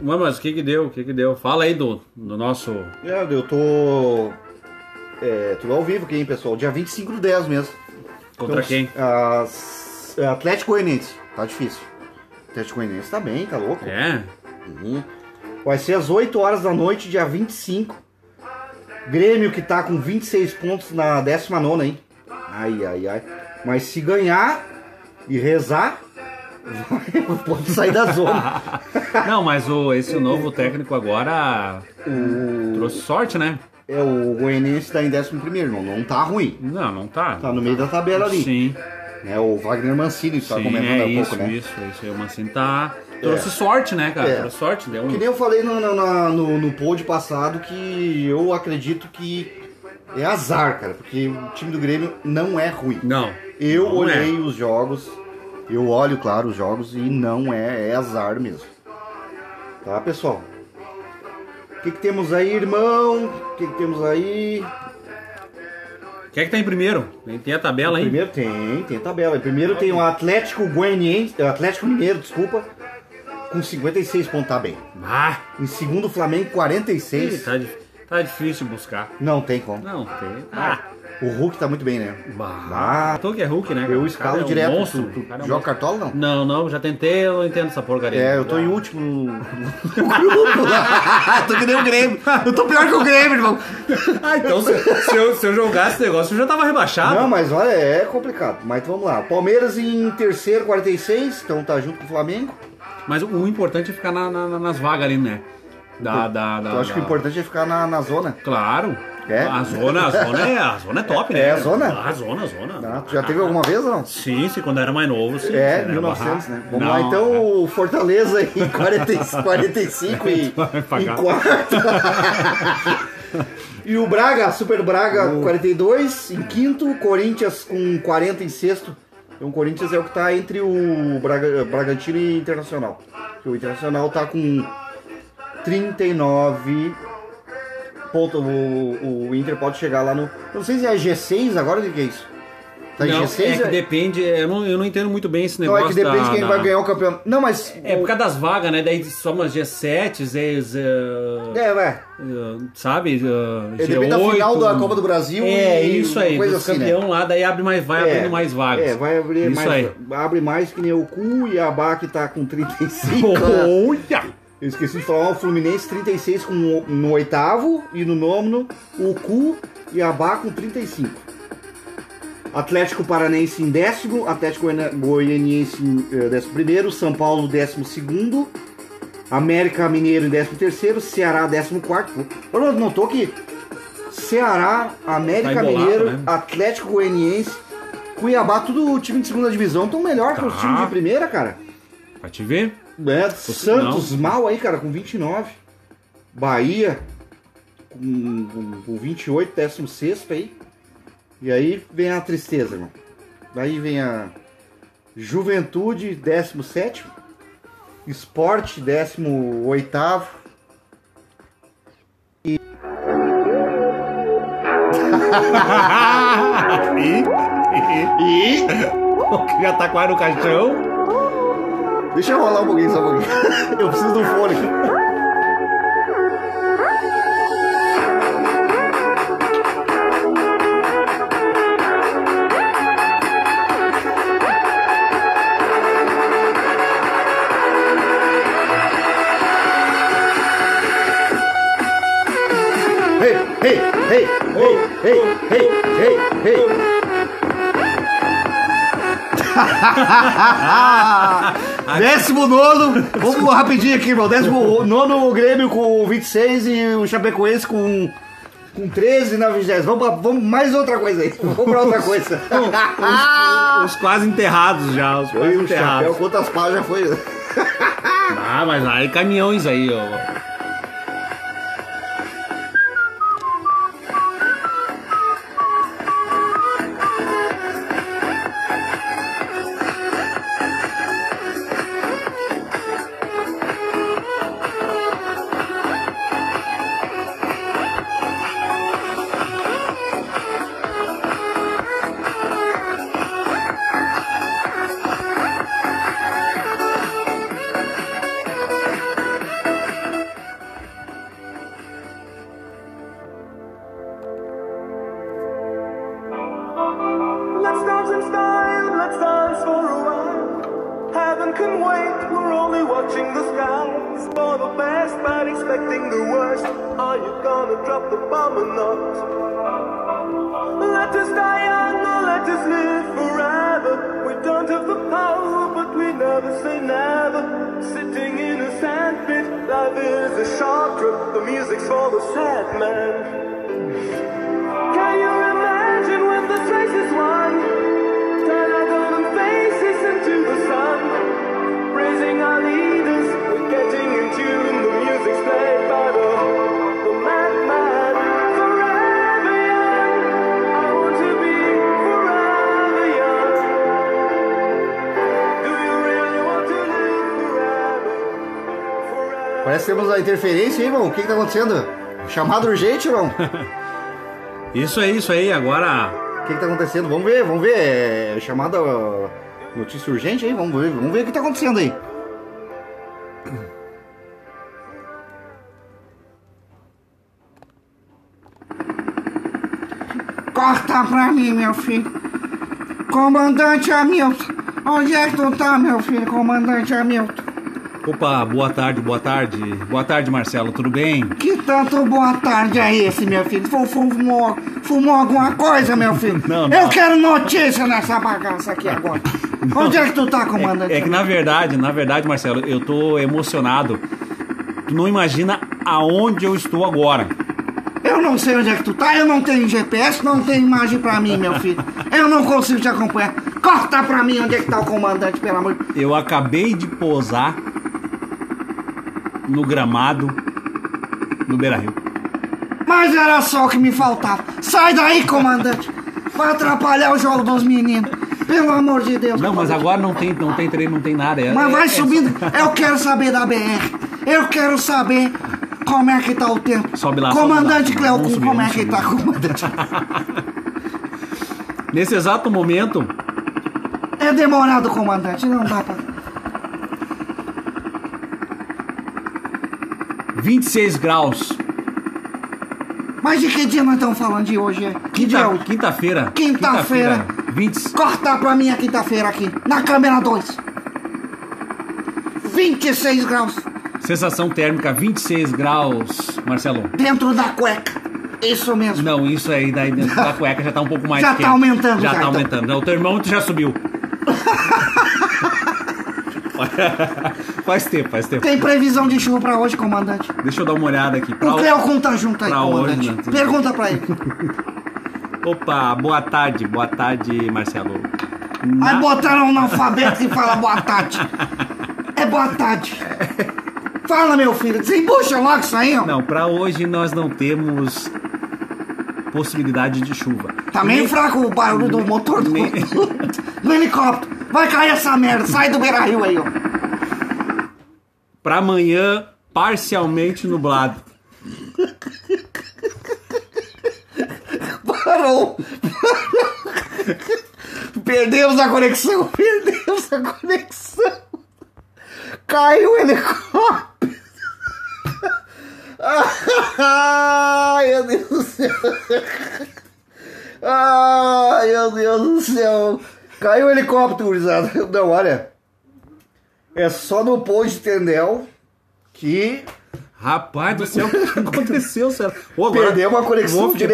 Mas, mas o que que deu? O que que deu? Fala aí do, do nosso. É, eu tô. É, tudo ao vivo aqui, hein, pessoal? Dia 25 do 10 mesmo. Contra Então, quem? as- é, Atlético Goianiense. Tá difícil. Atlético Goianiense tá bem, tá louco? É? Uhum. Vai ser às 8 horas da noite, dia 25. Grêmio que tá com 26 pontos na 19, hein? Ai, ai, ai. Mas se ganhar e rezar, pode sair da zona. Não, mas o, esse novo técnico agora trouxe sorte, né? É, o Goianiense tá em 11, irmão. Não tá ruim. Não, não tá. Tá no meio da tabela ali. Sim, É o Wagner Mancini que tá sim, comentando é há isso, pouco, né? isso, isso. aí O Mancini tá. Trouxe sorte, né, cara? É. Trouxe sorte, deu um. Que nem eu falei no, no, no, no pod passado que eu acredito que é azar, cara, porque o time do Grêmio não é ruim. Não. Eu não olhei é. os jogos, eu olho, claro, os jogos e não é, é azar mesmo. Tá, pessoal? O que, que temos aí, irmão? O que, que temos aí? Quem é que tá em primeiro? Tem, a tabela aí? Primeiro tem, tem tabela. Primeiro tem o Atlético Goianiense, o Atlético Mineiro, desculpa, com 56 pontos, tá bem. Ah! Em segundo, Flamengo, 46. Ih, tá, di- tá difícil buscar. Não tem como. Não, tem. Ah! O Hulk tá muito bem, né? Bah. Tu que é Hulk, né? Eu cara? escalo O cara é um direto. monstro. Tu, tu O cara é um joga monstro. cartola não? Não, não, já tentei, eu não entendo essa porcaria. É, eu tô em último no, no grupo lá. tô que nem o Grêmio. Eu tô pior que o Grêmio, irmão. Ah, então se, se eu, se eu jogasse esse negócio, eu já tava rebaixado. Não, mas olha, é complicado. Mas vamos lá. Palmeiras em terceiro, 46. Então tá junto com o Flamengo. Mas o, o importante é ficar na- na- nas vagas ali, né? Da, da, da, Eu acho que o importante é ficar na, na zona. Claro. É? A zona, a zona é, a zona é top, né? É a zona? Ah, a zona, a zona. Tá? Tu já teve alguma vez ou não? Sim, sim, quando eu era mais novo, sim. É, Era 1900, barraco. né? Vamos Não, lá, então, é. o Fortaleza em 40, 45 e, em quarto. e o Braga, Super Braga, 42 em quinto. Corinthians com 40 em sexto. Então, o Corinthians é o que tá entre o Braga, Bragantino e Internacional. Porque o Internacional tá com 39 pontos. O, o Inter pode chegar lá no... Não sei se é G6 agora, o que é isso? Tá em Não, G6? é que depende, eu não, eu não entendo muito bem esse Não, negócio é que depende da- quem vai ganhar o campeonato. Não, mas. É por causa das vagas, né? Daí soma G7, Z, Z, É, ué. eh, sabe? Uh, É, depende da final da Copa do Brasil É, e isso aí. coisa assim, né? campeão lá, daí abre mais, vai abrindo mais vagas. É, vai abrir Isso mais. aí. Abre mais que nem o Cu e a Bá que tá com 35. Olha! Eu esqueci de falar, o Fluminense 36 com, no oitavo e no nono o Cu e a Bá com 35. Atlético Paranense em décimo, Atlético Goianiense em eh, décimo primeiro, São Paulo décimo segundo, América Mineiro em décimo terceiro, Ceará décimo quarto. Olha, notou que Ceará, América Tá embolado, Mineiro, né? Atlético Goianiense, Cuiabá, tudo time de segunda divisão, tão melhor que os Tá. times de primeira, cara. Pra te ver. É, Santos mal aí, cara, com 29. Bahia com, com, com 28, 16 aí. E aí vem a tristeza, irmão. Daí vem a Juventude, 17. Esporte, 18. E. e Já tá quase no caixão. Deixa eu rolar um pouquinho só um pouquinho. Eu preciso do fone. Décimo nono, vamos rapidinho aqui, irmão. Décimo nono o Grêmio com 26 e o Chapecoense com, com 13 na 20. Vamos, pra- vamos mais outra coisa aí. Vamos pra outra coisa. Os quase enterrados já, os quase o chapéu, enterrados. quantas já foi? Ah, mas aí caminhões aí, ó. A interferência aí, irmão. O que, que tá acontecendo? Chamado urgente, irmão? O Isso aí, isso aí, agora. que, que tá acontecendo? Vamos ver, vamos ver. É chamada notícia urgente aí, vamos ver, vamos ver o que tá acontecendo aí. Corta pra mim, meu filho. Comandante Hamilton. Onde é que tu tá, meu filho, comandante Hamilton? Opa, boa tarde, boa tarde. Boa tarde, Marcelo, tudo bem? Que tanto boa tarde é esse, meu filho? Fu- fu- Fumou, fumou alguma coisa, meu filho? Não, não. Eu quero notícia nessa bagaça aqui agora. Onde é que tu tá, comandante? É que na verdade, na verdade, Marcelo, eu tô emocionado. Tu não imagina aonde eu estou agora. Eu não sei onde é que tu tá, eu não tenho GPS, não tenho imagem pra mim, meu filho. Eu não consigo te acompanhar. Corta pra mim onde é que tá o comandante, pelo amor de Eu acabei de posar no gramado do Beira Rio. Mas era só o que me faltava. Sai daí, comandante. Vai atrapalhar o jogo dos meninos. Pelo amor de Deus. Não, mas comandante. agora não tem, não tem treino, não tem nada. É, Mas é- vai é subindo. Eu quero saber da BR. Eu quero saber como é que tá o tempo. Sobe lá, Comandante Cleocum, como é que tá, subir. comandante? só- Nesse exato momento, É demorado, comandante. Não dá pra. 26 graus. Mas de que dia nós estamos falando de hoje? Que dia é Quinta- hoje? Quinta-feira. Quinta-feira. 20. Corta pra mim a quinta-feira aqui, na câmera 2. 26 graus Sensação térmica 26 graus, Marcelo. dentro da cueca. Isso mesmo. Não, isso aí daí dentro da cueca já tá um pouco mais Já tá quente. aumentando, Já já, tá então. aumentando. O termômetro já subiu. faz tempo, faz tempo. Tem previsão de chuva pra hoje, comandante? Deixa eu dar uma olhada aqui. Pra O tá junto aí, pra comandante. hoje, né? Pergunta pra ele. Opa, boa tarde, boa tarde, Marcelo. Na- Aí botaram um analfabeto e fala boa tarde. É boa tarde. Fala, meu filho. Desembucha logo isso aí, ó. Não, pra hoje nós não temos possibilidade de chuva. Tá meio fraco o barulho do motor do, do helicóptero. Vai cair essa merda. Sai do Beira Rio aí, ó. Pra amanhã, parcialmente nublado. Parou. Perdemos a conexão. Perdemos a conexão. Caiu o helicóptero. Ai, meu Deus do céu. Ai, meu Deus do céu. Caiu o helicóptero, gurizada. Não, olha. É só no Ponte de Tendel que Rapaz do céu, o que aconteceu? Ô, agora- Perdeu uma conexão Ô, fiquei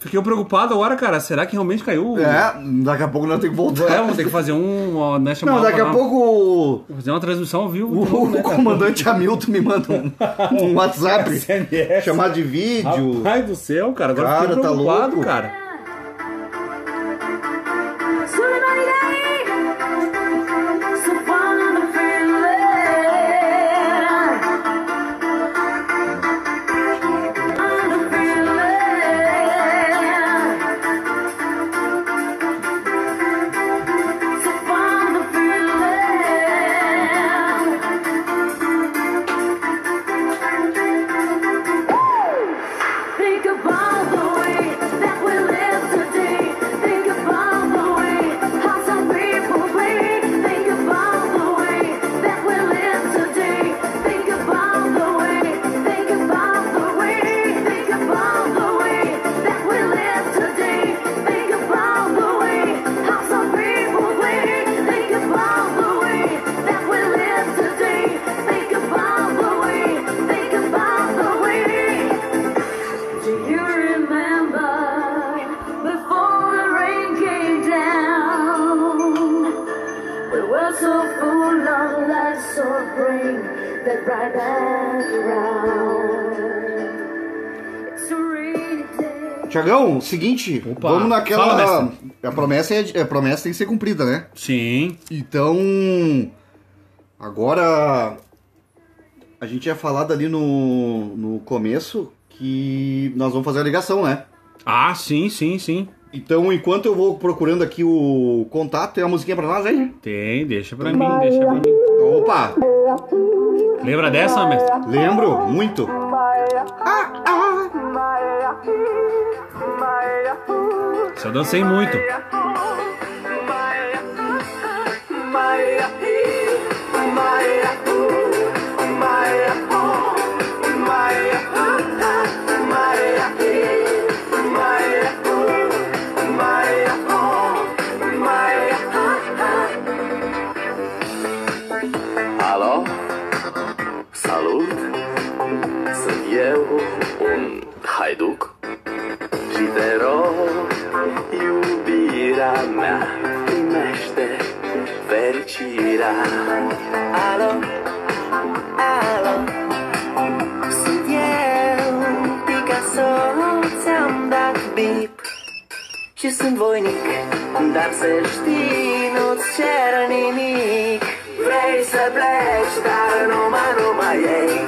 Fiquei preocupado agora, cara. Será que realmente caiu? É, daqui a pouco nós temos que voltar. É, vamos ter que fazer um. ó, Né, chamar Não, daqui a uma- pouco Fazer uma transmissão ao vivo. o, o né, cara? comandante Hamilton me manda um, um WhatsApp SMS. chamado de vídeo. Rapaz do céu, cara. Agora Cara, fiquei tá preocupado, louco. cara. Tiagão, seguinte, Opa, vamos naquela. fala, a promessa é, a promessa tem que ser cumprida, né? Sim. Então. Agora. A gente tinha falado ali no, no começo que nós vamos fazer a ligação, né? Ah, sim, sim, sim. Então, enquanto eu vou procurando aqui o contato, tem uma musiquinha pra nós aí? Tem, deixa pra mim, deixa pra mim. Opa! Lembra dessa, mestre? Lembro? Muito! Isso eu dancei muito. Salut! Și sunt voinic Dar să știi, nu-ți cer nimic. Vrei să pleci, dar numai, numai ei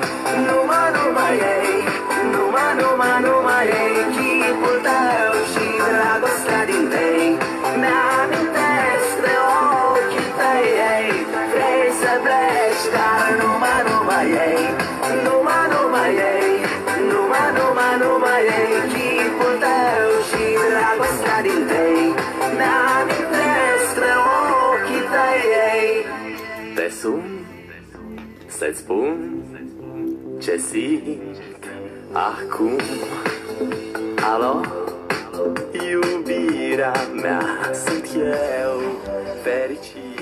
sun să-ți spun ce simt acum. Alo, iubirea mea Sunt eu, fericirea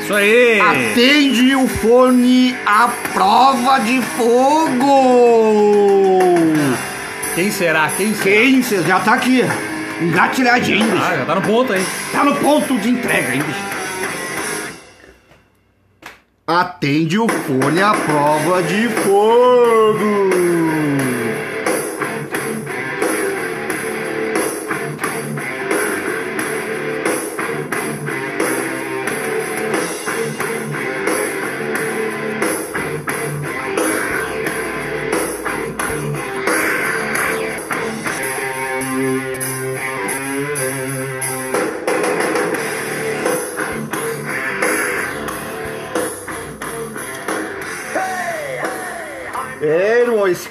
Isso aí! Atende o fone à prova de fogo! Quem será? Quem será? Quem? Já tá aqui. Engatilhadinho, bicho. Ah, já tá no ponto aí. Tá no ponto de entrega, hein, bicho? Atende o fone à prova de fogo!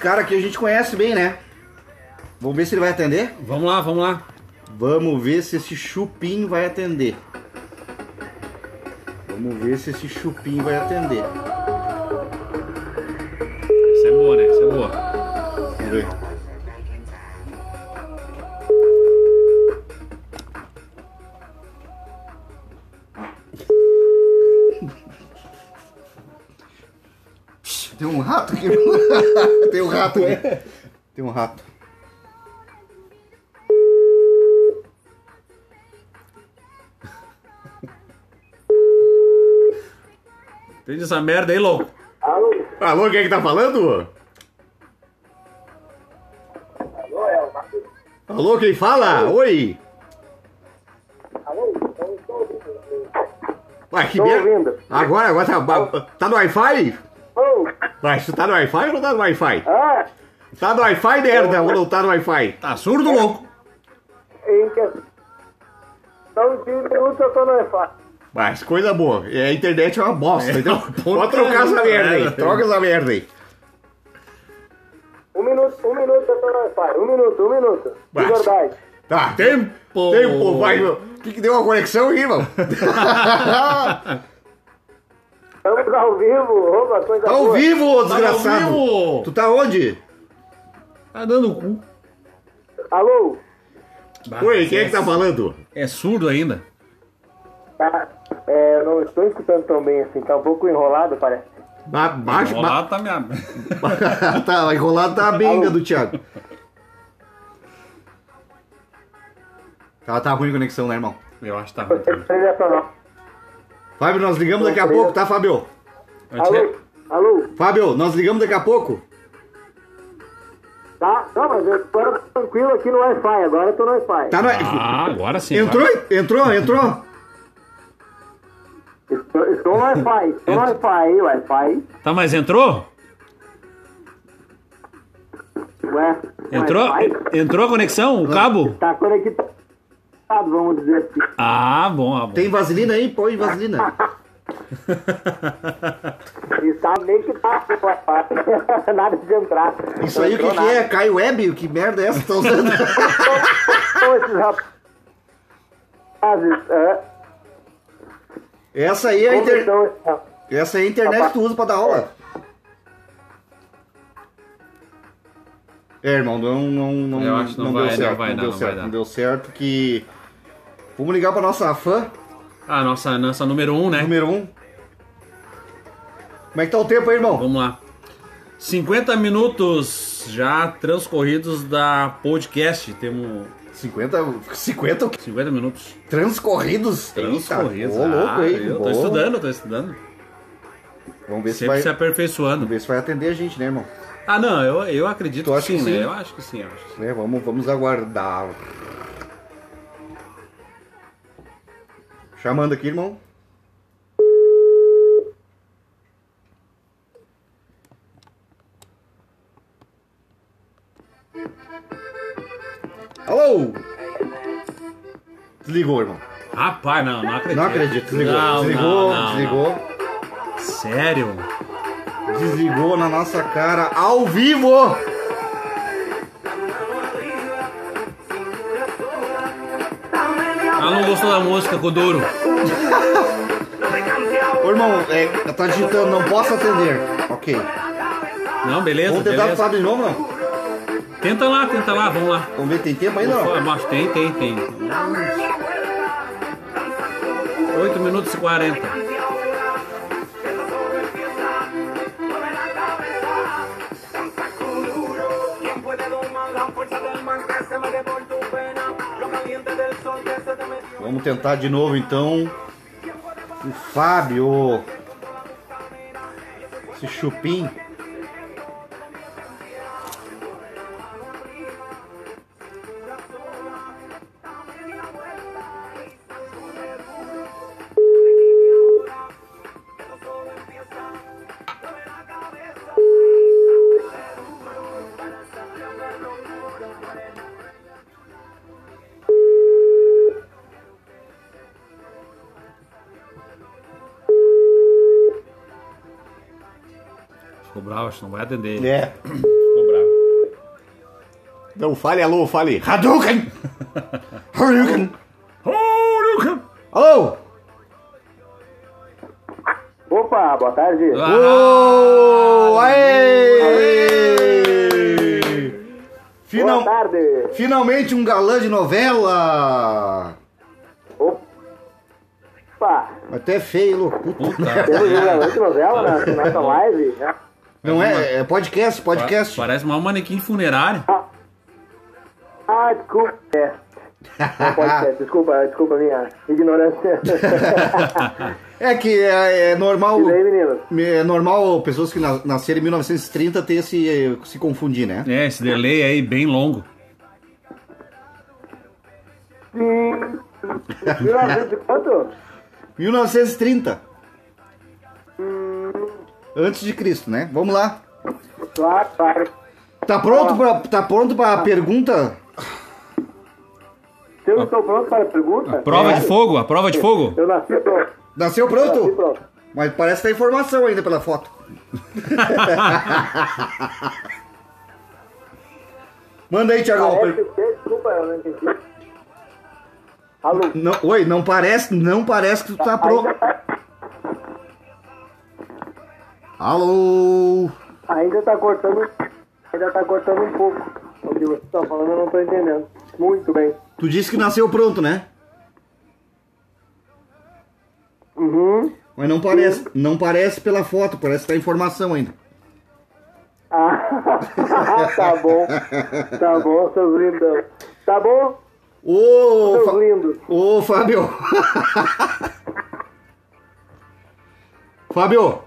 Cara aqui a gente conhece bem, né? Vamos ver se ele vai atender? Vamos lá, vamos lá. Vamos ver se esse chupim vai atender. Vamos ver se esse chupim vai atender. Isso é boa, né? Isso é boa. Vamos ver. Rato aqui. Tem um rato aqui. Tem um rato. Entende essa merda aí, louco? Alô, quem é que tá falando? Alô, quem fala? Oi! Ué, que Tô merda. ouvindo. Agora, agora tá, tá no Wi-Fi? Ué, tu tá no Wi-Fi ou não tá no Wi-Fi? ah, Tá no Wi-Fi, merda, ou não tá no Wi-Fi? Tá surdo, louco? em questão de minutos eu tô no Wi-Fi. Mas coisa boa. A internet é uma bosta, É, então pode trocar essa merda aí. Troca essa merda aí. Um minuto, um minuto eu tô no Wi-Fi. Um minuto, um minuto. De Mas- verdade. Tá, tempo, tempo, vai. O que que deu uma conexão aí, irmão? Estamos ao vivo, opa, coisa Tá ao boa. vivo, ô Tá desgraçado. ao vivo. Tu tá onde? Tá dando o cu. Alô? Oi, quem é que tá falando? É surdo ainda. Tá, é, eu não estou escutando tão bem assim, tá um pouco enrolado, parece. Ba baixo, ba Enrolado tá minha... tá, enrolado tá a benga do Thiago. Tá, tá ruim a conexão, né, irmão? Eu acho que tá ruim. Fábio, nós ligamos daqui a pouco, tá, Fábio? Alô? Alô? Fábio, nós ligamos daqui a pouco. Tá? Não, mas eu tô tranquilo aqui no Wi-Fi, agora eu tô no Wi-Fi. Tá no... Ah, agora sim. Entrou? vai. Entrou? Entrou? Estou, estou no Wi-Fi, estou no Wi-Fi, Wi-Fi. Tá, mas entrou? Ué, Entrou? Entrou a conexão? O cabo? Tá conectado, vamos dizer assim. Ah, bom. Ah, bom. Tem vaselina aí? Põe vaselina. Está meio que tá no Wi-Fi. Nada de entrar. Isso aí o que, que é? Cai web? Que merda é essa que tá usando? Esses rapazes, é, Essa aí é a como inter... são esses rapazes? Essa aí é a internet que tu usa pra dar aula. É, irmão, não, não, não, Eu acho que não vai, deu não certo. vai não, dar, deu não certo, vai dar. não deu certo que. Vamos ligar pra nossa fã, Ah, nossa, nossa número 1, um, né? número 1. Um. Como é que tá o tempo aí, irmão? Vamos lá. 50 minutos já transcorridos da podcast. Temos 50, 50 o quê? 50 minutos transcorridos? transcorridos. Ô, louco, Ah, hein? eu tô Boa. estudando, tô estudando. Vamos ver se Sempre vai, se aperfeiçoando. vamos ver se vai atender a gente, né, irmão? Ah, não, eu, eu acredito Tu que sim, que né? sim? Eu acho que sim, eu acho que sim. É, vamos, vamos aguardar. Chamando aqui, irmão. Alô? Desligou, irmão. Rapaz, não, não acredito. Não acredito, desligou. Não, desligou, não, não, desligou. Sério? Desligou na nossa cara ao vivo! Gostou da música, Kuduro. Ô irmão, é, tá digitando, não posso atender. Ok. Não, beleza, Vamos tentar beleza. de novo, não? Tenta lá, tenta lá, vamos lá. Vamos ver, tem tempo ainda não? Mas tem, tem, tem. 8 minutos e 40. Vamos tentar de novo então. O Fábio. Esse chupim. Que não vai atender. É. Ficou bravo. Não fale alô, fale. Hadouken! Hadouken! Alô! Opa, boa tarde. Ô! Aê! Final- Boa tarde. Finalmente um galã de novela! Opa, Até feio, louco. Temos um galã de novela na nossa live. né? Não é, é podcast, podcast. Parece mal um manequim de funerária. Ah, desculpa. É. Não pode ser. Desculpa, desculpa a minha ignorância. É que é, é normal. Meninos? É normal pessoas que na- nasceram em 1930 ter esse, se confundir, né? É, esse delay aí bem longo. Sim. 1900 quanto? 1930. Antes de Cristo, né? Vamos lá. Claro, claro. Tá pronto pra, tá pronto pra pergunta? Se eu estou pronto para a pergunta? Prova de Sério? fogo? A prova de fogo? Eu nasci pronto. Nasceu Nasci pronto? pronto. Mas parece que tá informação ainda pela foto. Manda aí, Tiagão. Parece desculpa, eu não entendi. Alô? Não, oi, não parece, não parece que tu tá pronto. Tá, Alô? ainda tá cortando, ainda tá cortando um pouco. O que você está falando eu não tô entendendo. Muito bem. Tu disse que nasceu pronto, né? Uhum. Mas não parece, não parece pela foto, parece que tá informação ainda. Ah, tá bom. Tá bom, seus lindão. Tá bom, Ô, seus lindos. ô Fábio. Fábio,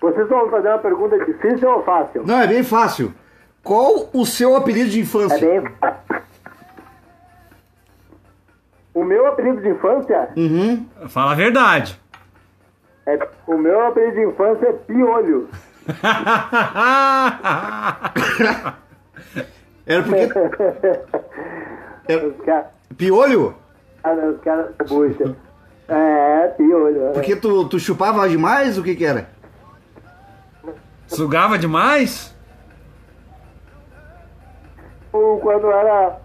Vocês vão fazer uma pergunta difícil ou fácil? não, é bem fácil. Qual o seu apelido de É infância? bem fácil. O meu apelido de infância Uhum. Fala a verdade. é o meu apelido de infância é Piolho. Era porque. Era- Os caras, Piolho? os caras, puxa. É, Piolho. é. Porque tu, tu chupava demais? O que que era? Sugava demais? O- Quando eu era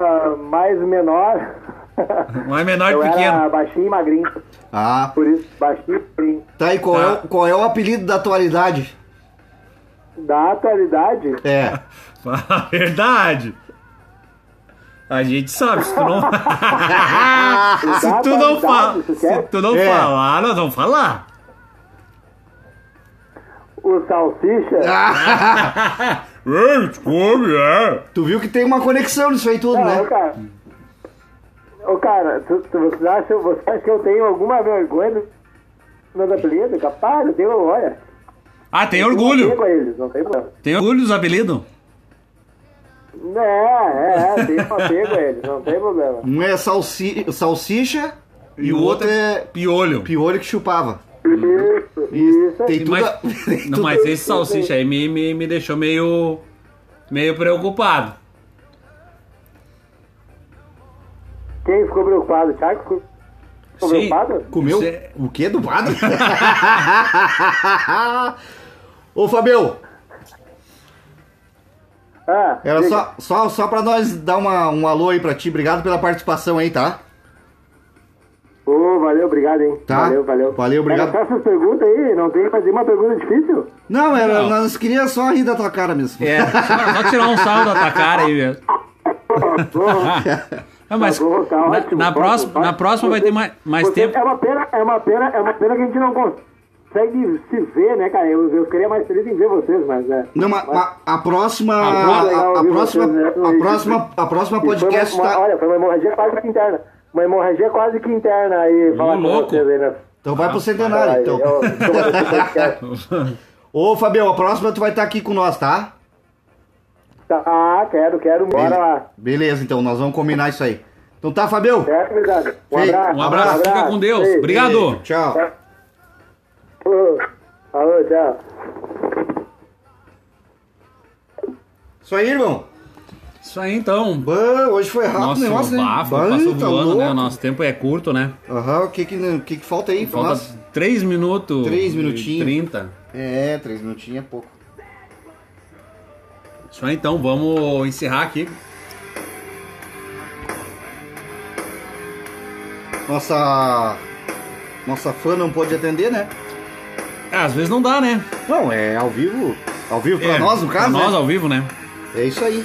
ah, mais menor, é menor que era pequeno. baixinho e magrinho. Ah, Por isso, baixinho e magrinho. tá. E qual, Tá. É, o, qual é o apelido da atualidade? da atualidade, É. Fala a verdade. A gente sabe, se tu não. se tu não, fa... tu se tu não É. falar, nós vamos falar. O Salsicha, Ei, come, é. Tu viu que tem uma conexão nisso aí tudo, Não, né? cara. Ô, cara, tu, tu, você, acha, você acha que eu tenho alguma vergonha dos meus apelidos? Capaz, eu tenho, olha. Ah, tem eu tenho orgulho. eles, não tem. Tem orgulho dos apelidos? É, é, é, tem um apego a eles, não tem problema. Um é salsi... salsicha e, o outro é Piolho. piolho que chupava. Isso, isso. tem tudo. mais- a- tem Não, tudo- mas esse salsicha aí me, me, me deixou meio. meio preocupado. Quem ficou preocupado? O Thiago ficou, Sim. preocupado? Comeu Você- o quê do padre? Ô, Fabio, Ah, era diga. só, só, só pra nós dar uma, um alô aí pra ti. Obrigado pela participação aí, tá? Valeu, obrigado, hein? Tá. Valeu, valeu. Valeu, obrigado. Era só essas perguntas aí, não tem fazer uma pergunta difícil? Não, era, Não. nós queríamos só rir da tua cara mesmo. É, só, só tirar um saldo da tua cara aí mesmo. Ah, mas Tá bom, tá na, ótimo, na ótimo, próxima, na ótimo. próxima vai Você- ter mais, mais tempo. É uma pena, é uma pena, é uma pena que a gente não consegue se ver, né, cara? Eu, eu ficaria mais feliz em ver vocês, mas é. Não, mas, mas a próxima. A A, próxima- a- a ouvir próxima. vocês, né? A próxima. A próxima podcast uma, uma- tá. Olha, foi uma hemorragia quase que interna. Uma hemorragia quase que interna aí, falar com louco. vocês aí, né? Então vai pro centenário. Aí, Então. eu-. Ô, Fabio, a próxima tu vai estar aqui com nós, tá? Tá, ah, quero, quero. Bora lá. Beleza, então, nós vamos combinar isso aí. Então tá, Fabio? Certo, obrigado. Um Feito. abraço. Um abraço, fica com Deus. Obrigado. Tchau. Falou. Falou, tchau. Isso aí, irmão. Isso aí então. Bah, hoje foi rápido Nossa, o negócio, né? bafo, Bah, passou tá voando, né? louco. Nosso tempo é curto, né? Aham, o que que, o que que falta aí? Falta nós? 3 minutos. Três e minutinhos. 30. É, três minutinhos é pouco. Isso aí então, vamos encerrar aqui. Nossa. Nossa fã não pôde atender, né? É, às vezes não dá, né? Não, é ao vivo. Ao vivo pra É, nós, no caso. Pra nós né? ao vivo, né? É isso aí.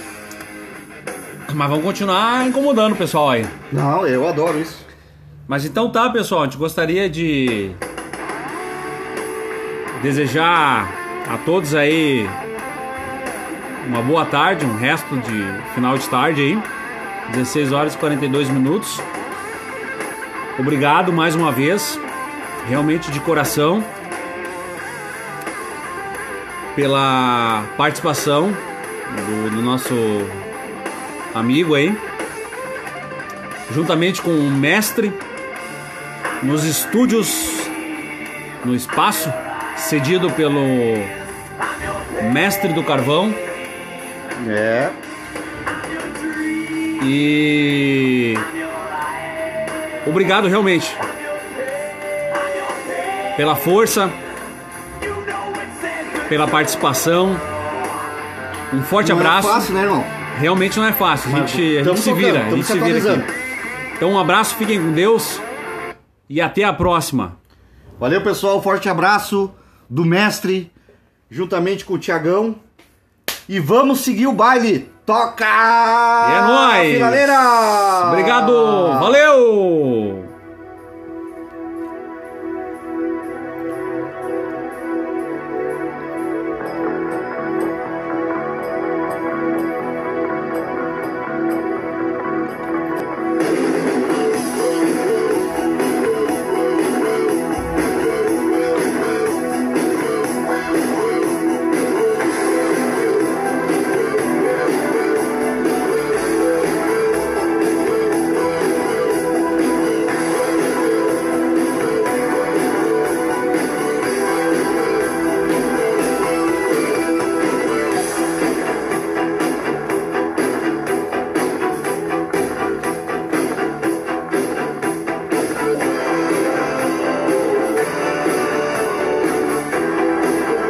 Mas vamos continuar incomodando o pessoal aí. Não, eu adoro isso. Mas então tá, pessoal, a gente gostaria de desejar a todos aí uma boa tarde, um resto de final de tarde aí. 16 horas e 42 minutos. Obrigado mais uma vez, realmente de coração, pela participação do, do nosso amigo aí, juntamente com o mestre nos estúdios, no espaço cedido pelo mestre do carvão É. e obrigado realmente pela força, pela participação. Um forte Não abraço. É fácil, né, irmão? Realmente não é fácil. A gente, a gente se vira, a gente se vira aqui. Então um abraço, fiquem com Deus e até a próxima. Valeu, pessoal. Forte abraço do mestre, juntamente com o Tiagão. E vamos seguir o baile. Toca! É nóis! Finaleira! Obrigado, valeu!